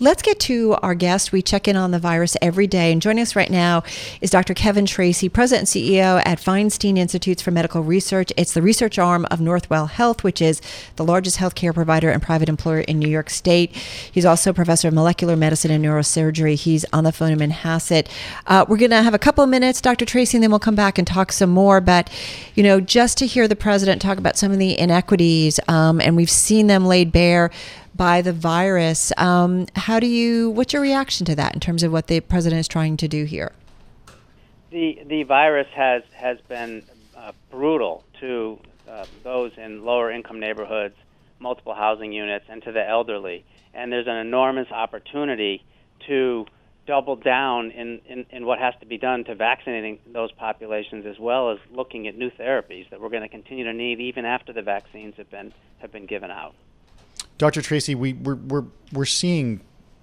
Let's get to our guest. We check in on the virus every day. And joining us right now is Dr. Kevin Tracey, President and CEO at Feinstein Institutes for Medical Research. It's the research arm of Northwell Health, which is the largest healthcare provider and private employer in New York State. He's also professor of molecular medicine and neurosurgery. He's on the phone in Manhasset. Uh, we're going to have a couple of minutes, Dr. Tracey, and then we'll come back and talk some more. But, you know, just to hear the president talk about some of the inequities, um, and we've seen them laid bare by the virus. Um, how do you? What's your reaction to that in terms of what the president is trying to do here? The the virus has has been uh, brutal to uh, those in lower income neighborhoods, multiple housing units, and to the elderly. And there's an enormous opportunity to double down in, in, in what has to be done to vaccinating those populations as well as looking at new therapies that we're going to continue to need even after the vaccines have been have been given out. Dr. Tracey, we, we're, we're, we're seeing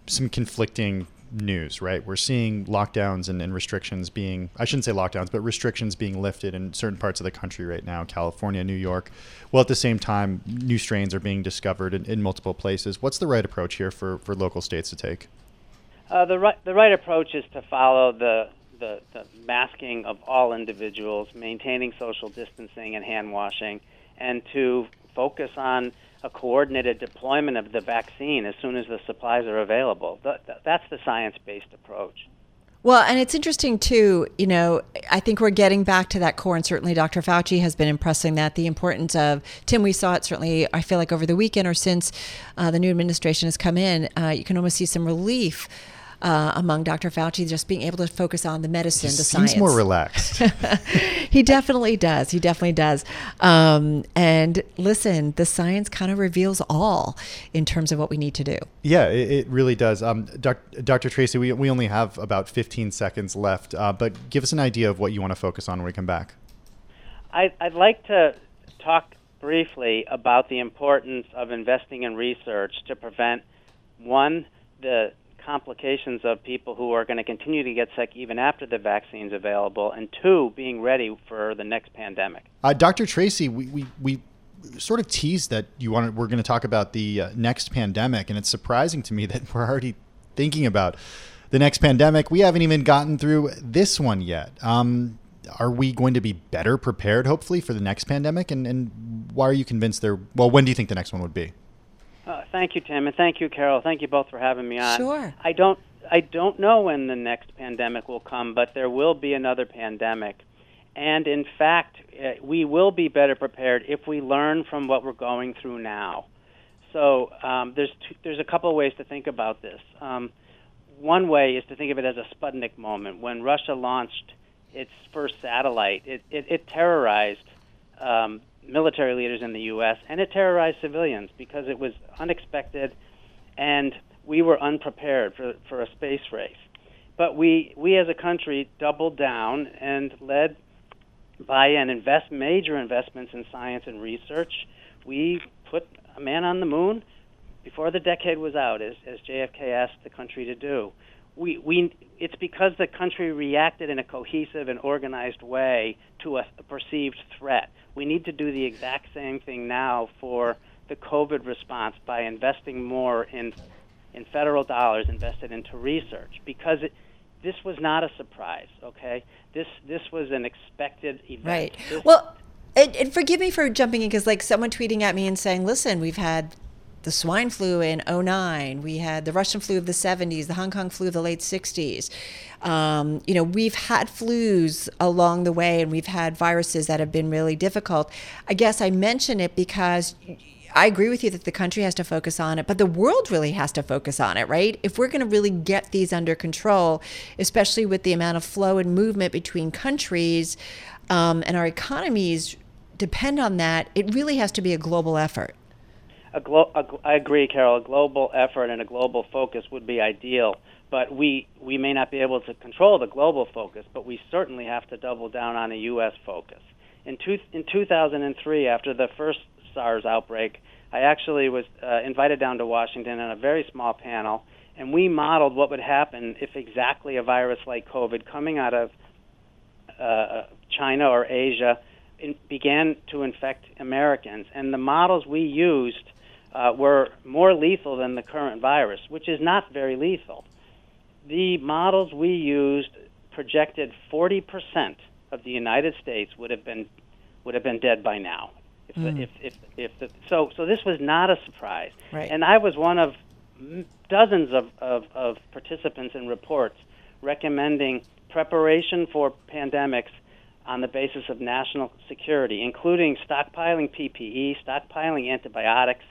some conflicting news, right? We're seeing lockdowns and, and, restrictions being, I shouldn't say lockdowns, but restrictions being lifted in certain parts of the country right now, California, New York. Well, at the same time, new strains are being discovered in, in multiple places. What's the right approach here for, for local states to take? Uh, the, right, the right approach is to follow the, the, the masking of all individuals, maintaining social distancing and hand washing, and to focus on a coordinated deployment of the vaccine as soon as the supplies are available. That's the science based approach. Well, and it's interesting too, you know, I think we're getting back to that core, and certainly Dr. Fauci has been impressing that the importance of, Tim, we saw it certainly, I feel like over the weekend or since uh, the new administration has come in, uh, you can almost see some relief uh, among Dr. Fauci, just being able to focus on the medicine, he the seems science. more relaxed. he definitely does. He definitely does. Um, and listen, the science kind of reveals all in terms of what we need to do. Yeah, it, it really does. Um, doc, Dr. Tracey, we, we only have about 15 seconds left, uh, but give us an idea of what you want to focus on when we come back. I, I'd like to talk briefly about the importance of investing in research to prevent one the complications of people who are going to continue to get sick even after the vaccine's available, and two, being ready for the next pandemic. Uh, Dr. Tracey, we, we, we sort of teased that you wanted, we're going to talk about the uh, next pandemic, and it's surprising to me that we're already thinking about the next pandemic. We haven't even gotten through this one yet. Um, are we going to be better prepared, hopefully, for the next pandemic? And, and why are you convinced there? Well, when do you think the next one would be? Thank you, Tim, and thank you, Carol. Thank you both for having me on. Sure. I don't, I don't know when the next pandemic will come, but there will be another pandemic, and in fact, uh, we will be better prepared if we learn from what we're going through now. So um, there's two, there's a couple of ways to think about this. Um, one way is to think of it as a Sputnik moment when Russia launched its first satellite. It it, it terrorized um, military leaders in the U.S., and it terrorized civilians because it was unexpected and we were unprepared for, for a space race. But we, we as a country doubled down and led by an invest major investments in science and research. We put a man on the moon before the decade was out, as, as JFK asked the country to do. We, we, it's because the country reacted in a cohesive and organized way to a, a perceived threat we need to do the exact same thing now for the COVID response by investing more in in federal dollars invested into research because it, this was not a surprise. Okay, this this was an expected event. Right. This, well, and, and, forgive me for jumping in because like someone tweeting at me and saying, "Listen, we've had the swine flu in 09. We had the Russian flu of the 70s, the Hong Kong flu of the late 60s. Um, you know, we've had flus along the way and we've had viruses that have been really difficult. I guess I mention it because I agree with you that the country has to focus on it, but the world really has to focus on it, right? If we're going to really get these under control, especially with the amount of flow and movement between countries um, and our economies depend on that, it really has to be a global effort. A glo- a, I agree, Carol. A global effort and a global focus would be ideal, but we we may not be able to control the global focus, but we certainly have to double down on a U.S. focus. In two, in 2003, after the first SARS outbreak, I actually was uh, invited down to Washington on a very small panel, and we modeled what would happen if exactly a virus like COVID coming out of uh, China or Asia began to infect Americans. And the models we used uh, were more lethal than the current virus, which is not very lethal. The models we used projected 40% of the United States would have been would have been dead by now. If, mm. the, if, if, if the, so, so this was not a surprise. Right. And I was one of dozens of, of, of participants in reports recommending preparation for pandemics on the basis of national security, including stockpiling PPE, stockpiling antibiotics,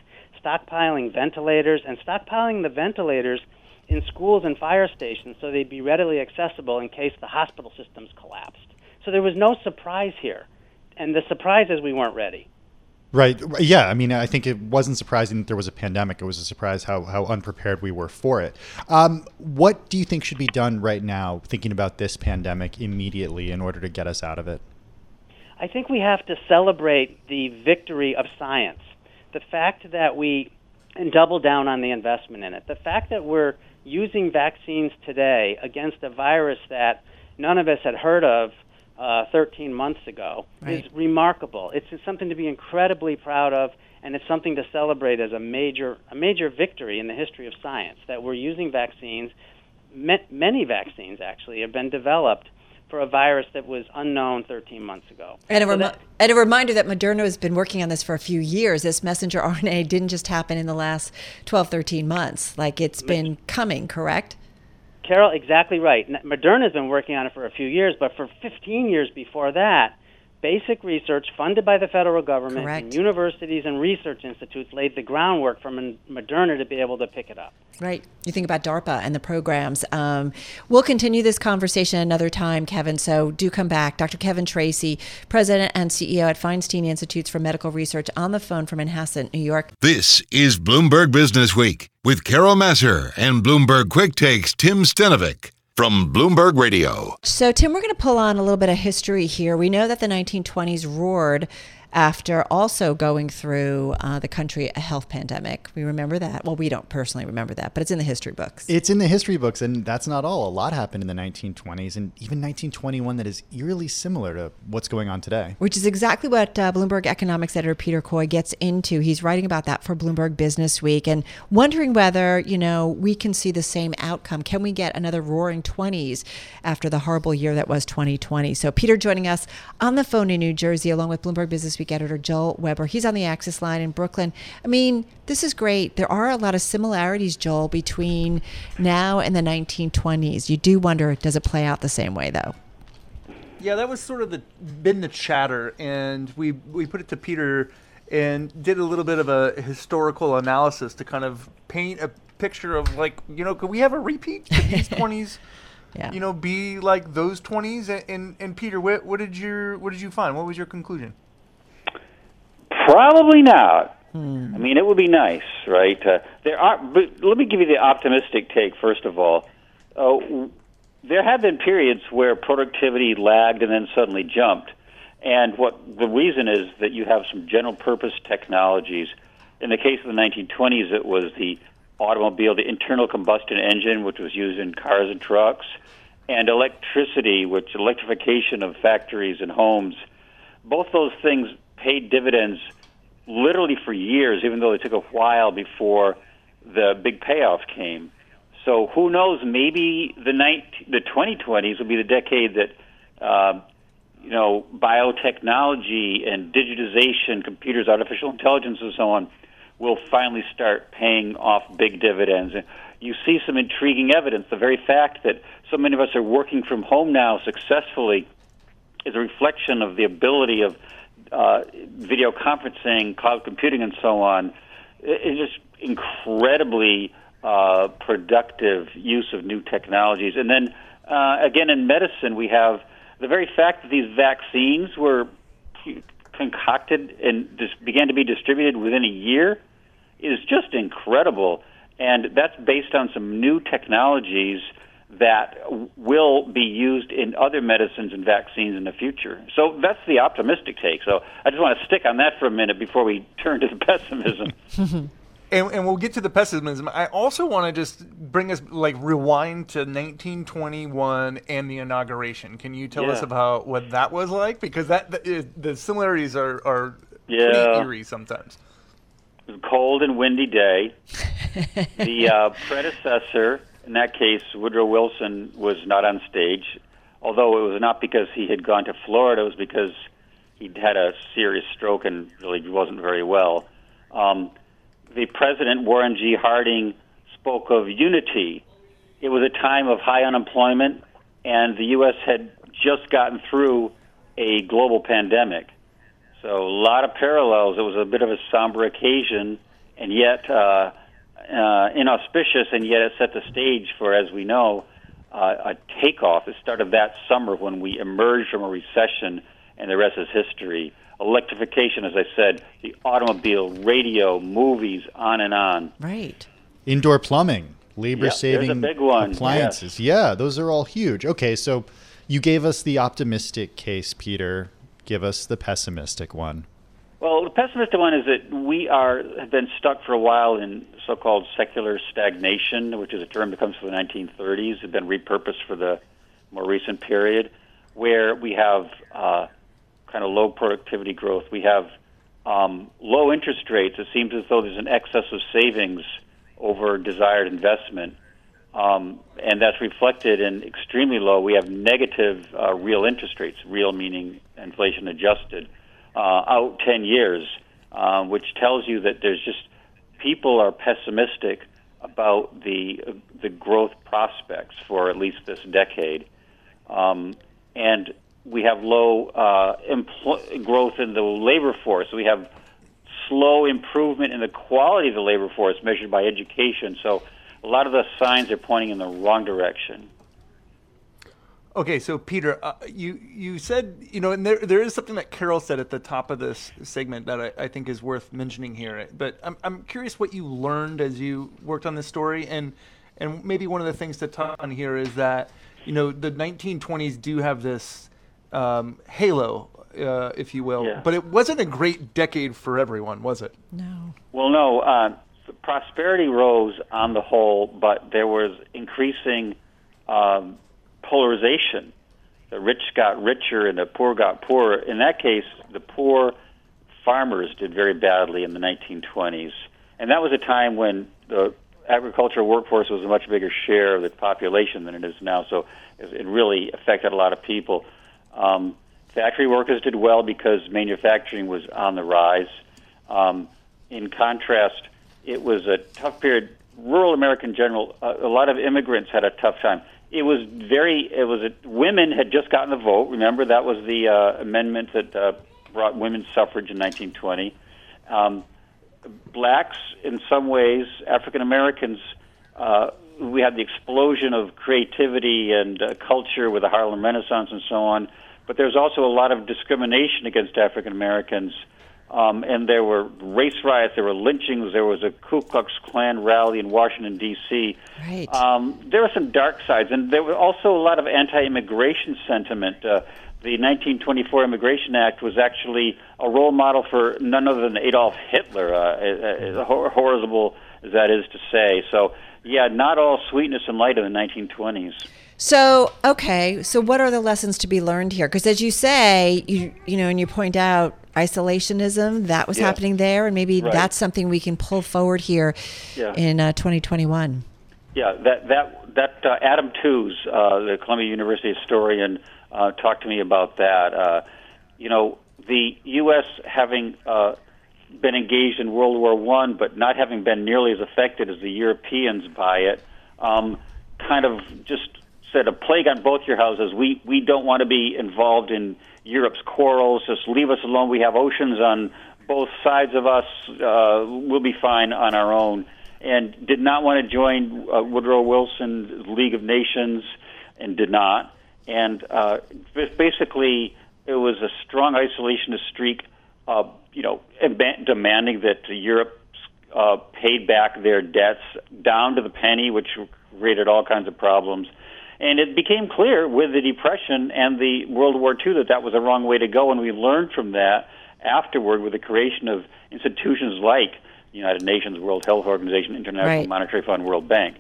stockpiling ventilators, and stockpiling the ventilators in schools and fire stations so they'd be readily accessible in case the hospital systems collapsed. So there was no surprise here. And the surprise is we weren't ready. Right. Yeah. I mean, I think it wasn't surprising that there was a pandemic. It was a surprise how, how unprepared we were for it. Um, what do you think should be done right now, thinking about this pandemic immediately in order to get us out of it? I think we have to celebrate the victory of science. The fact that we, and double down on the investment in it, the fact that we're using vaccines today against a virus that none of us had heard of uh, 13 months ago right. is remarkable. It's something to be incredibly proud of, and it's something to celebrate as a major a major victory in the history of science that we're using vaccines. Many vaccines actually have been developed for a virus that was unknown 13 months ago. And a, remi- that, and a reminder that Moderna has been working on this for a few years. This messenger RNA didn't just happen in the last 12, 13 months. Like it's been coming, correct? Carol, exactly right. Moderna's been working on it for a few years, but for 15 years before that, basic research funded by the federal government Correct. and universities and research institutes laid the groundwork for Moderna to be able to pick it up. Right. You think about DARPA and the programs. Um, we'll continue this conversation another time, Kevin. So do come back. Dr. Kevin Tracey, President and CEO at Feinstein Institutes for Medical Research, on the phone from Manhasset, New York. This is Bloomberg Business Week with Carol Massar and Bloomberg Quick Takes Tim Stenovec from Bloomberg Radio. So, Tim, we're going to pull on a little bit of history here. We know that the 1920s roared after also going through uh, the country a health pandemic. We remember that. Well, we don't personally remember that, but it's in the history books. It's in the history books, and that's not all. A lot happened in the 1920s and even 1921 that is eerily similar to what's going on today. Which is exactly what uh, Bloomberg economics editor Peter Coy gets into. He's writing about that for Bloomberg Business Week and wondering whether, you know, we can see the same outcome. Can we get another roaring 20s after the horrible year that was 2020? So, Peter joining us on the phone in New Jersey, along with Bloomberg Business Week editor Joel Weber. He's on the Access line in Brooklyn. I mean, this is great. There are a lot of similarities, Joel, between now and the 1920s. You do wonder, does it play out the same way, though? Yeah, that was sort of the been the chatter, and we we put it to Peter and did a little bit of a historical analysis to kind of paint a picture of like you know could we have a repeat of these 20s yeah. you know be like those 20s and, and, and Peter what, what did your what did you find what was your conclusion Probably not. Hmm. I mean, it would be nice, right? Uh, there are, but let me give you the optimistic take first of all. Uh, there have been periods where productivity lagged and then suddenly jumped, and what the reason is that you have some general purpose technologies. In the case of the 1920s, it was the automobile, the internal combustion engine, which was used in cars and trucks, and electricity, which electrification of factories and homes. Both those things paid dividends literally for years, even though it took a while before the big payoff came. So who knows? Maybe the night, the 2020s will be the decade that uh, you know biotechnology and digitization, computers, artificial intelligence, and so on will finally start paying off big dividends. And You see some intriguing evidence. The very fact that so many of us are working from home now successfully is a reflection of the ability of uh, video conferencing, cloud computing, and so on, is just incredibly uh, productive use of new technologies. And then uh, again, in medicine, we have the very fact that these vaccines were concocted and just began to be distributed within a year is just incredible. And that's based on some new technologies that will be used in other medicines and vaccines in the future. So that's the optimistic take. So I just want to stick on that for a minute before we turn to the pessimism. and, and we'll get to the pessimism. I also want to just bring us like rewind to 1921 and the inauguration. Can you tell Yeah. us about what that was like? Because that the, the similarities are are Yeah. pretty eerie sometimes. It was a cold and windy day. the uh, predecessor, in that case, Woodrow Wilson, was not on stage, although it was not because he had gone to Florida, it was because he'd had a serious stroke and really wasn't very well. Um, the president, Warren G. Harding, spoke of unity. It was a time of high unemployment, and the U.S. had just gotten through a global pandemic. So a lot of parallels. It was a bit of a somber occasion, and yet uh, uh, inauspicious, and yet it set the stage for, as we know, uh, a takeoff. It started that summer when we emerged from a recession, and the rest is history. Electrification, as I said, the automobile, radio, movies, on and on. Right. Indoor plumbing, labor Yeah, saving there's a big one, appliances. Yeah, those are all huge. Okay, so you gave us the optimistic case, Peter. Give us the pessimistic one. Well, the pessimistic one is that we are have been stuck for a while in so-called secular stagnation, which is a term that comes from the 1930s. It's been repurposed for the more recent period, where we have uh, kind of low productivity growth. We have um, low interest rates. It seems as though there's an excess of savings over desired investment, um, and that's reflected in extremely low. We have negative uh, real interest rates, real meaning inflation adjusted, uh, out 10 years, um, which tells you that there's just people are pessimistic about the the growth prospects for at least this decade, um, and we have low uh, empl- growth in the labor force. We have slow improvement in the quality of the labor force measured by education. So a lot of the signs are pointing in the wrong direction. Okay, so Peter, uh, you you said you know, and there there is something that Carol said at the top of this segment that I, I think is worth mentioning here. But I'm I'm curious what you learned as you worked on this story, and and maybe one of the things to touch on here is that you know the 1920s do have this um, halo, uh, if you will, Yeah. but it wasn't a great decade for everyone, was it? No. Well, no, uh, prosperity rose on the whole, but there was increasing um, polarization. The rich got richer and the poor got poorer. In that case, the poor farmers did very badly in the 1920s. And that was a time when the agricultural workforce was a much bigger share of the population than it is now. So it really affected a lot of people. Um, factory workers did well because manufacturing was on the rise. Um, in contrast, it was a tough period. Rural American general, uh, a lot of immigrants had a tough time. It was very. It was a, women had just gotten the vote. Remember that was the uh, amendment that uh, brought women's suffrage in 1920. Um, blacks, in some ways, African Americans, uh, we had the explosion of creativity and uh, culture with the Harlem Renaissance and so on. But there's also a lot of discrimination against African Americans. Um, and there were race riots, there were lynchings, there was a Ku Klux Klan rally in Washington, D.C. Right. Um, there were some dark sides, and there was also a lot of anti-immigration sentiment. Uh, the 1924 Immigration Act was actually a role model for none other than Adolf Hitler, uh, as as horrible as that is to say. So, yeah, not all sweetness and light in the 1920s. So, okay. So, what are the lessons to be learned here? Because, as you say, you you know, and you point out isolationism that was Yeah. happening there, and maybe Right. that's something we can pull forward here Yeah. in uh, 2021. Yeah, that that that uh, Adam Tooze, uh, the Columbia University historian, uh, talked to me about that. Uh, you know, the U.S. having uh, been engaged in World War One, but not having been nearly as affected as the Europeans by it, um, kind of just said a plague on both your houses. We we don't want to be involved in Europe's quarrels. Just leave us alone. We have oceans on both sides of us. Uh, we'll be fine on our own. And did not want to join uh, Woodrow Wilson's League of Nations, and did not. And uh, basically, it was a strong isolationist streak. Uh, you know, demanding that Europe uh, paid back their debts down to the penny, which created all kinds of problems. And it became clear with the Depression and the World War II that that was the wrong way to go, and we learned from that afterward with the creation of institutions like the United Nations, World Health Organization, International Right. Monetary Fund, World Bank.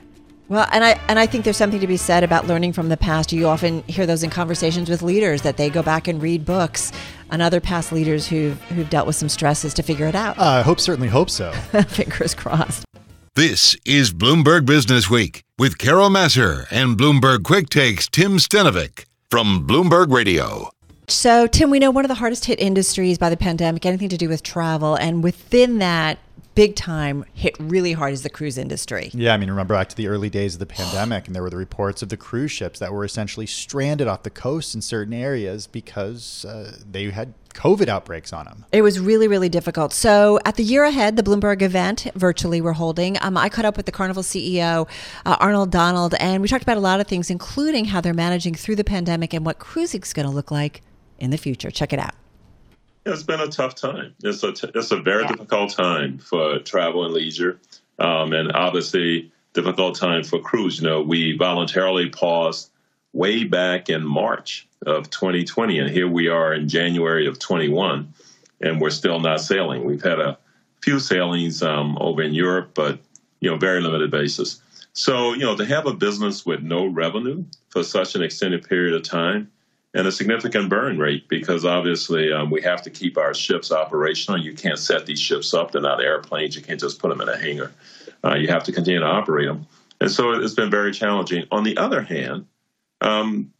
Well, and I and I think there's something to be said about learning from the past. You often hear those in conversations with leaders that they go back and read books on other past leaders who've who've dealt with some stresses to figure it out. Uh, I hope, certainly hope so. Fingers crossed. This is Bloomberg Business Week with Carol Massar and Bloomberg Quick Takes Tim Stenovec from Bloomberg Radio. So, Tim, we know one of the hardest hit industries by the pandemic, anything to do with travel, and within that, big time hit really hard is the cruise industry. Yeah, I mean, remember back to the early days of the pandemic, and there were the reports of the cruise ships that were essentially stranded off the coast in certain areas because uh, they had COVID outbreaks on them. It was really, really difficult. So, at the year ahead, the Bloomberg event virtually we're holding, um, I caught up with the Carnival CEO, uh, Arnold Donald, and we talked about a lot of things, including how they're managing through the pandemic and what cruising is going to look like in the future. Check it out. It's been a tough time. It's a t- it's a very Yeah. difficult time for travel and leisure, um, and obviously difficult time for cruise. You know, we voluntarily paused way back in March of 2020, and here we are in January of 21, and we're still not sailing. We've had a few sailings um, over in Europe, but you know, very limited basis. So, you know, to have a business with no revenue for such an extended period of time and a significant burn rate because obviously um, we have to keep our ships operational. You can't set these ships up; they're not airplanes. You can't just put them in a hangar. Uh, you have to continue to operate them, and so it's been very challenging. On the other hand, um,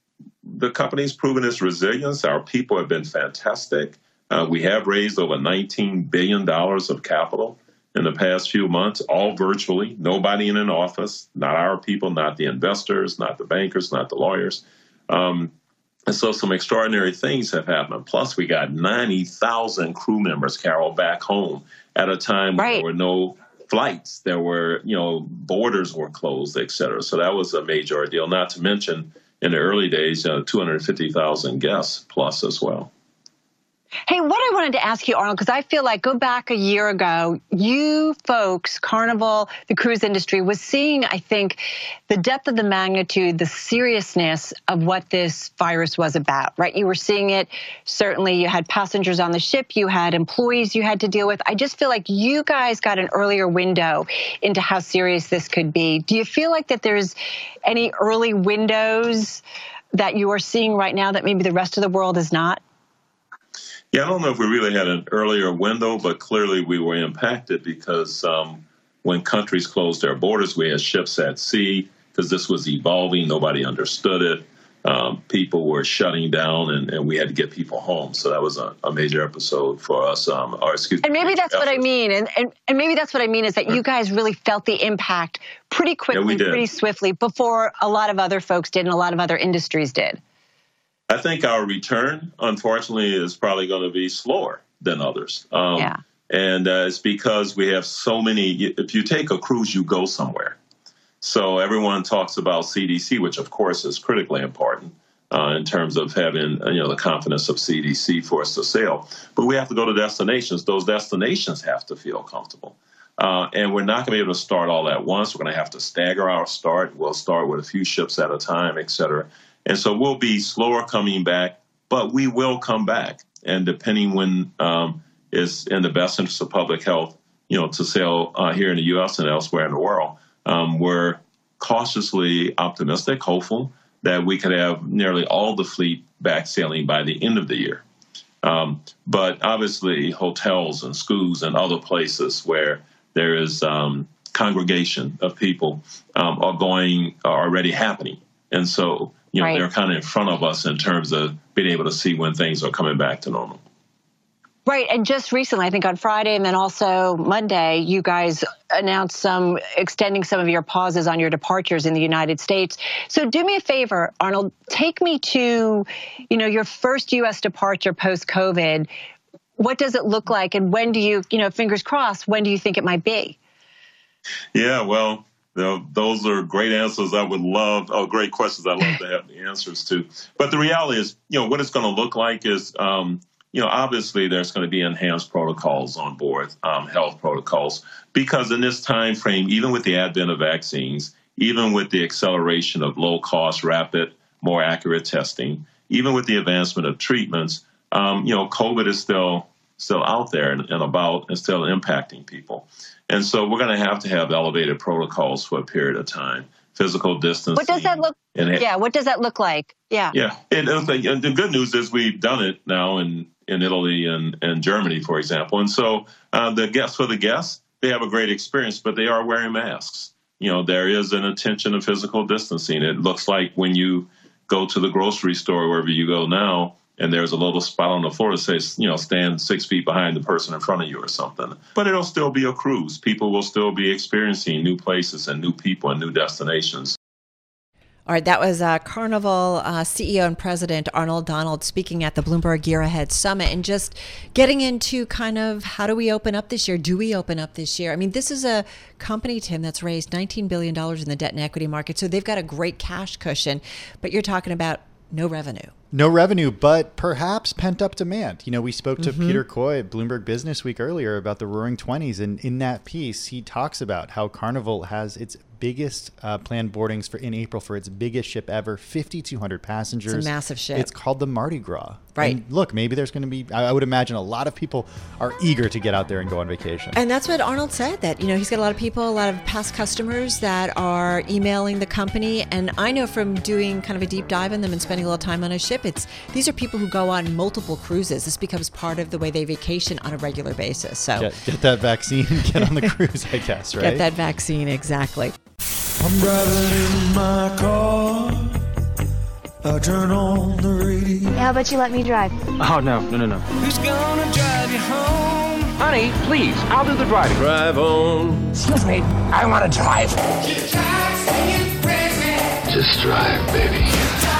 the company's proven its resilience. Our people have been fantastic. Uh, we have raised over $19 billion of capital in the past few months, all virtually, nobody in an office, not our people, not the investors, not the bankers, not the lawyers. Um, and so some extraordinary things have happened. Plus, we got 90,000 crew members, Carol, back home at a time when Right. there were no flights. There were, you know, borders were closed, et cetera. So that was a major ordeal, not to mention in the early days, uh, 250,000 guests plus as well. Hey, what I wanted to ask you, Arnold, because I feel like go back a year ago, you folks, Carnival, the cruise industry, was seeing, I think, the depth of the magnitude, the seriousness of what this virus was about, right? You were seeing it. Certainly, you had passengers on the ship, you had employees you had to deal with. I just feel like you guys got an earlier window into how serious this could be. Do you feel like that there's any early windows that you are seeing right now that maybe the rest of the world is not? Yeah, I don't know if we really had an earlier window, but clearly we were impacted because um, when countries closed their borders, we had ships at sea because this was evolving. Nobody understood it. Um, people were shutting down, and, and we had to get people home. So that was a, a major episode for us. Um, or excuse And maybe that's what I mean. And, and, and maybe that's what I mean is that you guys really felt the impact pretty quickly, did. pretty swiftly before a lot of other folks did and a lot of other industries did. I think our return, unfortunately, is probably going to be slower than others. Um, Yeah. And uh, it's because we have so many. If you take a cruise, you go somewhere. So everyone talks about CDC, which of course is critically important uh, in terms of having you know the confidence of CDC for us to sail. But we have to go to destinations. Those destinations have to feel comfortable. Uh, and we're not going to be able to start all at once. We're going to have to stagger our start. We'll start with a few ships at a time, et cetera. And so we'll be slower coming back, but we will come back. And depending when um, is in the best interest of public health, you know, to sail uh, here in the U.S. and elsewhere in the world, um, we're cautiously optimistic, hopeful that we could have nearly all the fleet back sailing by the end of the year. Um, but obviously, hotels and schools and other places where there is um, congregation of people um, are going are already happening, and so you know Right. they're kind of in front of us in terms of being able to see when things are coming back to normal. Right. And just recently, I think on Friday and then also Monday, you guys announced some extending some of your pauses on your departures in the United States. So do me a favor, Arnold, take me to, you know, your first US departure post COVID. What does it look like and when do you, you know, fingers crossed, when do you think it might be? Yeah, well, those are great answers. I would love, oh, great questions. I'd love to have the answers to. But the reality is, you know, what it's going to look like is um, you know, obviously there's going to be enhanced protocols on board, um, health protocols, because in this time frame, even with the advent of vaccines, even with the acceleration of low cost, rapid, more accurate testing, even with the advancement of treatments, um, you know, COVID is still still out there and, and about and still impacting people. And so we're going to have to have elevated protocols for a period of time. Physical distancing. What does that look? yeah. What does that look like? Yeah. Yeah. And, and the good news is we've done it now in in Italy and, and Germany, for example. And so uh, the guests for the guests, they have a great experience, but they are wearing masks. You know, there is an attention of physical distancing. It looks like when you go to the grocery store, wherever you go now, and there's a little spot on the floor that says, you know, stand six feet behind the person in front of you or something. But it'll still be a cruise. People will still be experiencing new places and new people and new destinations. All right, that was uh, Carnival uh, CEO and President Arnold Donald speaking at the Bloomberg Year Ahead Summit and just getting into kind of how do we open up this year? Do we open up this year? I mean, this is a company, Tim, that's raised $19 billion in the debt and equity market. So they've got a great cash cushion, but you're talking about no revenue. No revenue, but perhaps pent up demand. You know, we spoke to mm-hmm. Peter Coy at Bloomberg Business Week earlier about the Roaring Twenties, and in that piece, he talks about how Carnival has its biggest uh, planned boardings for in April for its biggest ship ever, 5,200 passengers. It's a massive ship. It's called the Mardi Gras. Right. And look, maybe there's going to be. I would imagine a lot of people are eager to get out there and go on vacation. And that's what Arnold said. That you know he's got a lot of people, a lot of past customers that are emailing the company. And I know from doing kind of a deep dive in them and spending a little time on a ship, it's these are people who go on multiple cruises. This becomes part of the way they vacation on a regular basis. So get, get that vaccine, get on the cruise, I guess. Right. Get that vaccine exactly. I'm driving in my car. I turn on the radio. How about you let me drive? Oh, no, no, no, no. Who's gonna drive you home? Honey, please, I'll do the driving. Drive on. Excuse me, I want to drive. Just drive, baby.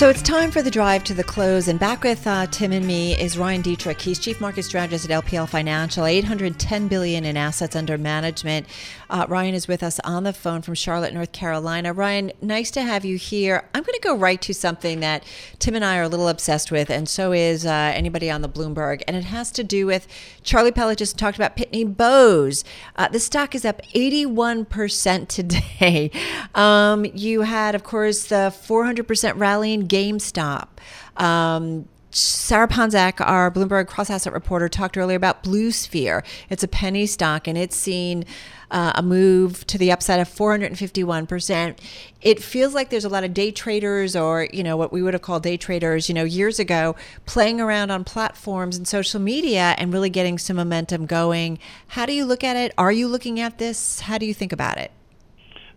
So it's time for the drive to the close. And back with uh, Tim and me is Ryan Detrick. He's Chief Market Strategist at LPL Financial, 810 billion in assets under management. Uh, Ryan is with us on the phone from Charlotte, North Carolina. Ryan, nice to have you here. I'm going to go right to something that Tim and I are a little obsessed with, and so is uh, anybody on the Bloomberg. And it has to do with Charlie Pellett just talked about Pitney Bowes. Uh, the stock is up 81% today. Um, you had, of course, the 400% rally in GameStop. Um, Sarah Ponczek, our Bloomberg cross asset reporter, talked earlier about Blue Sphere. It's a penny stock and it's seen uh, a move to the upside of 451%. It feels like there's a lot of day traders or, you know, what we would have called day traders, you know, years ago playing around on platforms and social media and really getting some momentum going. How do you look at it? Are you looking at this? How do you think about it?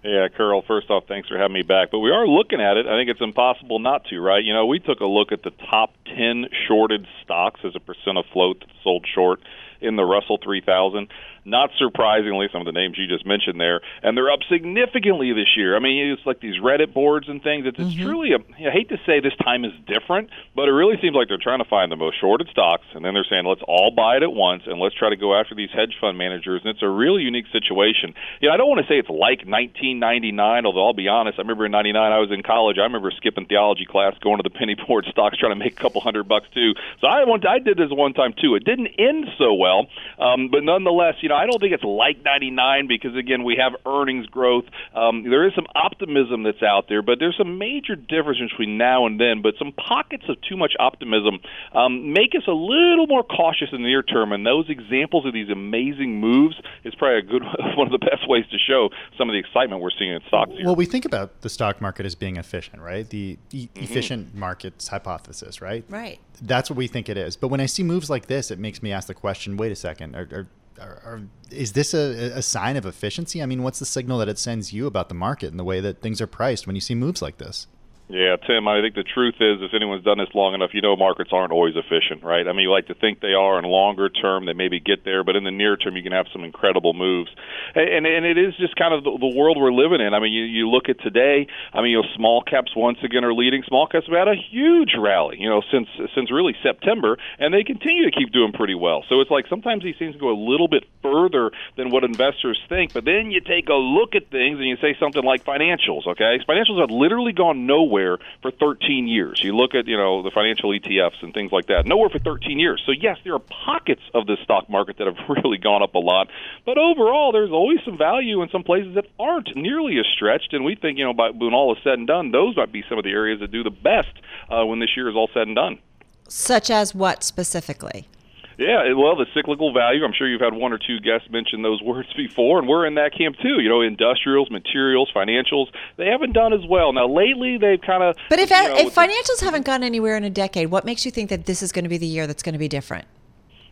Yeah, Carol, first off, thanks for having me back. But we are looking at it. I think it's impossible not to, right? You know, we took a look at the top 10 shorted stocks as a percent of float that sold short in the Russell 3000 not surprisingly, some of the names you just mentioned there, and they're up significantly this year. I mean, it's like these Reddit boards and things. It's, mm-hmm. truly a. I hate to say this time is different, but it really seems like they're trying to find the most shorted stocks, and then they're saying let's all buy it at once and let's try to go after these hedge fund managers. And it's a really unique situation. You know, I don't want to say it's like 1999, although I'll be honest. I remember in '99 I was in college. I remember skipping theology class, going to the penny board stocks, trying to make a couple hundred bucks too. So I want I did this one time too. It didn't end so well, um, but nonetheless, you know, I don't think it's like 99 because again we have earnings growth. Um, there is some optimism that's out there, but there's some major difference between now and then. But some pockets of too much optimism um, make us a little more cautious in the near term. And those examples of these amazing moves is probably a good one of the best ways to show some of the excitement we're seeing in stocks. Here. Well, we think about the stock market as being efficient, right? The e- mm-hmm. efficient markets hypothesis, right? Right. That's what we think it is. But when I see moves like this, it makes me ask the question: Wait a second, are, are are, are, is this a, a sign of efficiency? I mean, what's the signal that it sends you about the market and the way that things are priced when you see moves like this? Yeah, Tim, I think the truth is, if anyone's done this long enough, you know markets aren't always efficient, right? I mean, you like to think they are in longer term, they maybe get there, but in the near term, you can have some incredible moves. And and it is just kind of the, the world we're living in. I mean, you, you look at today, I mean, you know, small caps once again are leading. Small caps have had a huge rally, you know, since since really September, and they continue to keep doing pretty well. So it's like sometimes these things go a little bit further than what investors think, but then you take a look at things and you say something like financials, okay? Financials have literally gone nowhere nowhere for 13 years. You look at you know the financial ETFs and things like that, nowhere for 13 years. So yes, there are pockets of the stock market that have really gone up a lot, but overall, there's always some value in some places that aren't nearly as stretched. And we think you know by when all is said and done, those might be some of the areas that do the best uh, when this year is all said and done. Such as what specifically? Yeah, well, the cyclical value. I'm sure you've had one or two guests mention those words before, and we're in that camp too. You know, industrials, materials, financials. They haven't done as well. Now, lately, they've kind of. But if you know, if financials haven't gone anywhere in a decade, what makes you think that this is going to be the year that's going to be different?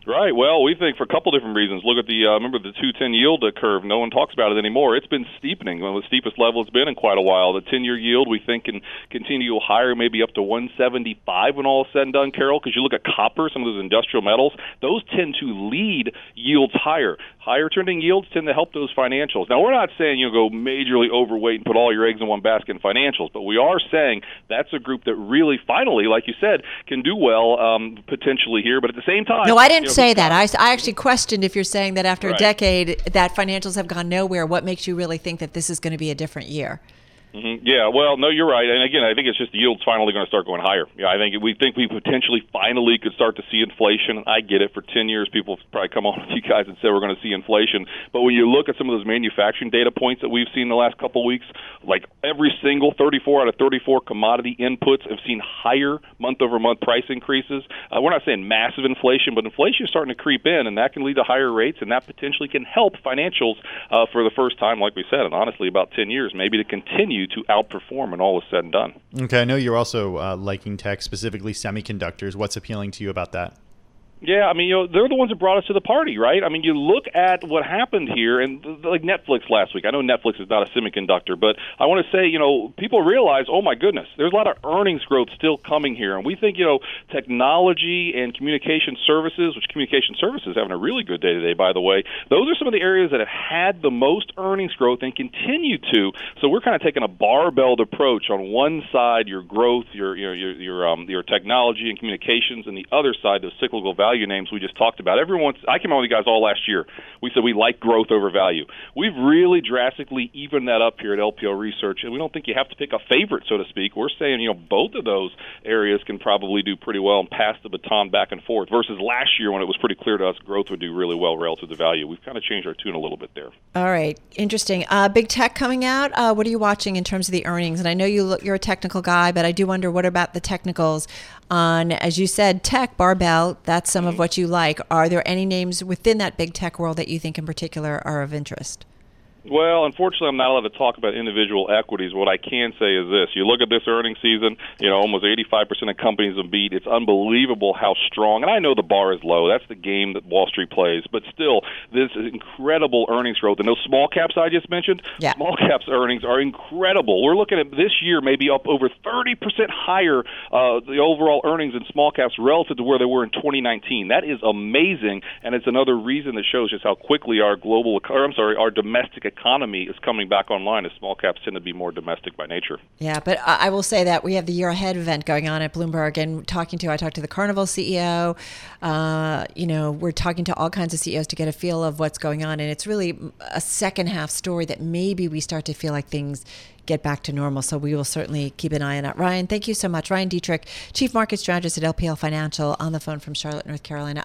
Right. Well, we think for a couple different reasons. Look at the uh, remember the 210 yield curve. No one talks about it anymore. It's been steepening. One of the steepest level it's been in quite a while. The 10-year yield we think can continue higher, maybe up to 175 when all is said and done, Carol. Because you look at copper, some of those industrial metals, those tend to lead yields higher. Higher trending yields tend to help those financials. Now, we're not saying you go majorly overweight and put all your eggs in one basket in financials, but we are saying that's a group that really, finally, like you said, can do well um, potentially here. But at the same time, no, I didn't you know, say that. I, I actually questioned if you're saying that after Right. a decade that financials have gone nowhere. What makes you really think that this is going to be a different year? Hmm Yeah, well, no, you're right. And again, I think it's just the yield's finally going to start going higher. Yeah, I think we think we potentially finally could start to see inflation. I get it. For 10 years, people have probably come on with you guys and said we're going to see inflation. But when you look at some of those manufacturing data points that we've seen in the last couple of weeks, like every single 34 out of 34 commodity inputs have seen higher month over month price increases. Uh, we're not saying massive inflation, but inflation is starting to creep in, and that can lead to higher rates, and that potentially can help financials uh, for the first time, like we said, and honestly, about 10 years, maybe to continue to outperform when all is said and done. Okay, I know you're also uh, liking tech, specifically semiconductors. What's appealing to you about that? Yeah, I mean, you know, they're the ones that brought us to the party, right? I mean, you look at what happened here, and like Netflix last week. I know Netflix is not a semiconductor, but I want to say, you know, people realize, oh my goodness, there's a lot of earnings growth still coming here, and we think, you know, technology and communication services, which communication services having a really good day today, by the way. Those are some of the areas that have had the most earnings growth and continue to. So we're kind of taking a barbelled approach. On one side, your growth, your your your your, um, your technology and communications, and the other side, those cyclical value names we just talked about. Everyone, I came on with you guys all last year. We said we like growth over value. We've really drastically evened that up here at LPL Research, and we don't think you have to pick a favorite, so to speak. We're saying you know both of those areas can probably do pretty well and pass the baton back and forth. Versus last year when it was pretty clear to us growth would do really well relative to value. We've kind of changed our tune a little bit there. All right, interesting. Uh, big tech coming out. Uh, what are you watching in terms of the earnings? And I know you look, you're a technical guy, but I do wonder what about the technicals on, as you said, tech barbell. That's some of mm-hmm. what you like. Are there any names within that big tech world that you think in particular are of interest? Well, unfortunately, I'm not allowed to talk about individual equities. What I can say is this: you look at this earnings season. You know, almost 85% of companies have beat. It's unbelievable how strong. And I know the bar is low. That's the game that Wall Street plays. But still, this is incredible earnings growth. And those small caps I just mentioned, Yeah. small caps earnings are incredible. We're looking at this year maybe up over 30% higher uh, the overall earnings in small caps relative to where they were in 2019. That is amazing, and it's another reason that shows just how quickly our global, or I'm sorry, our domestic economy is coming back online. As small caps tend to be more domestic by nature. Yeah, but I will say that we have the year ahead event going on at Bloomberg, and talking to I talked to the Carnival CEO. Uh, you know, we're talking to all kinds of CEOs to get a feel of what's going on, and it's really a second half story that maybe we start to feel like things get back to normal. So we will certainly keep an eye on that. Ryan, thank you so much. Ryan Detrick, Chief Market Strategist at LPL Financial, on the phone from Charlotte, North Carolina.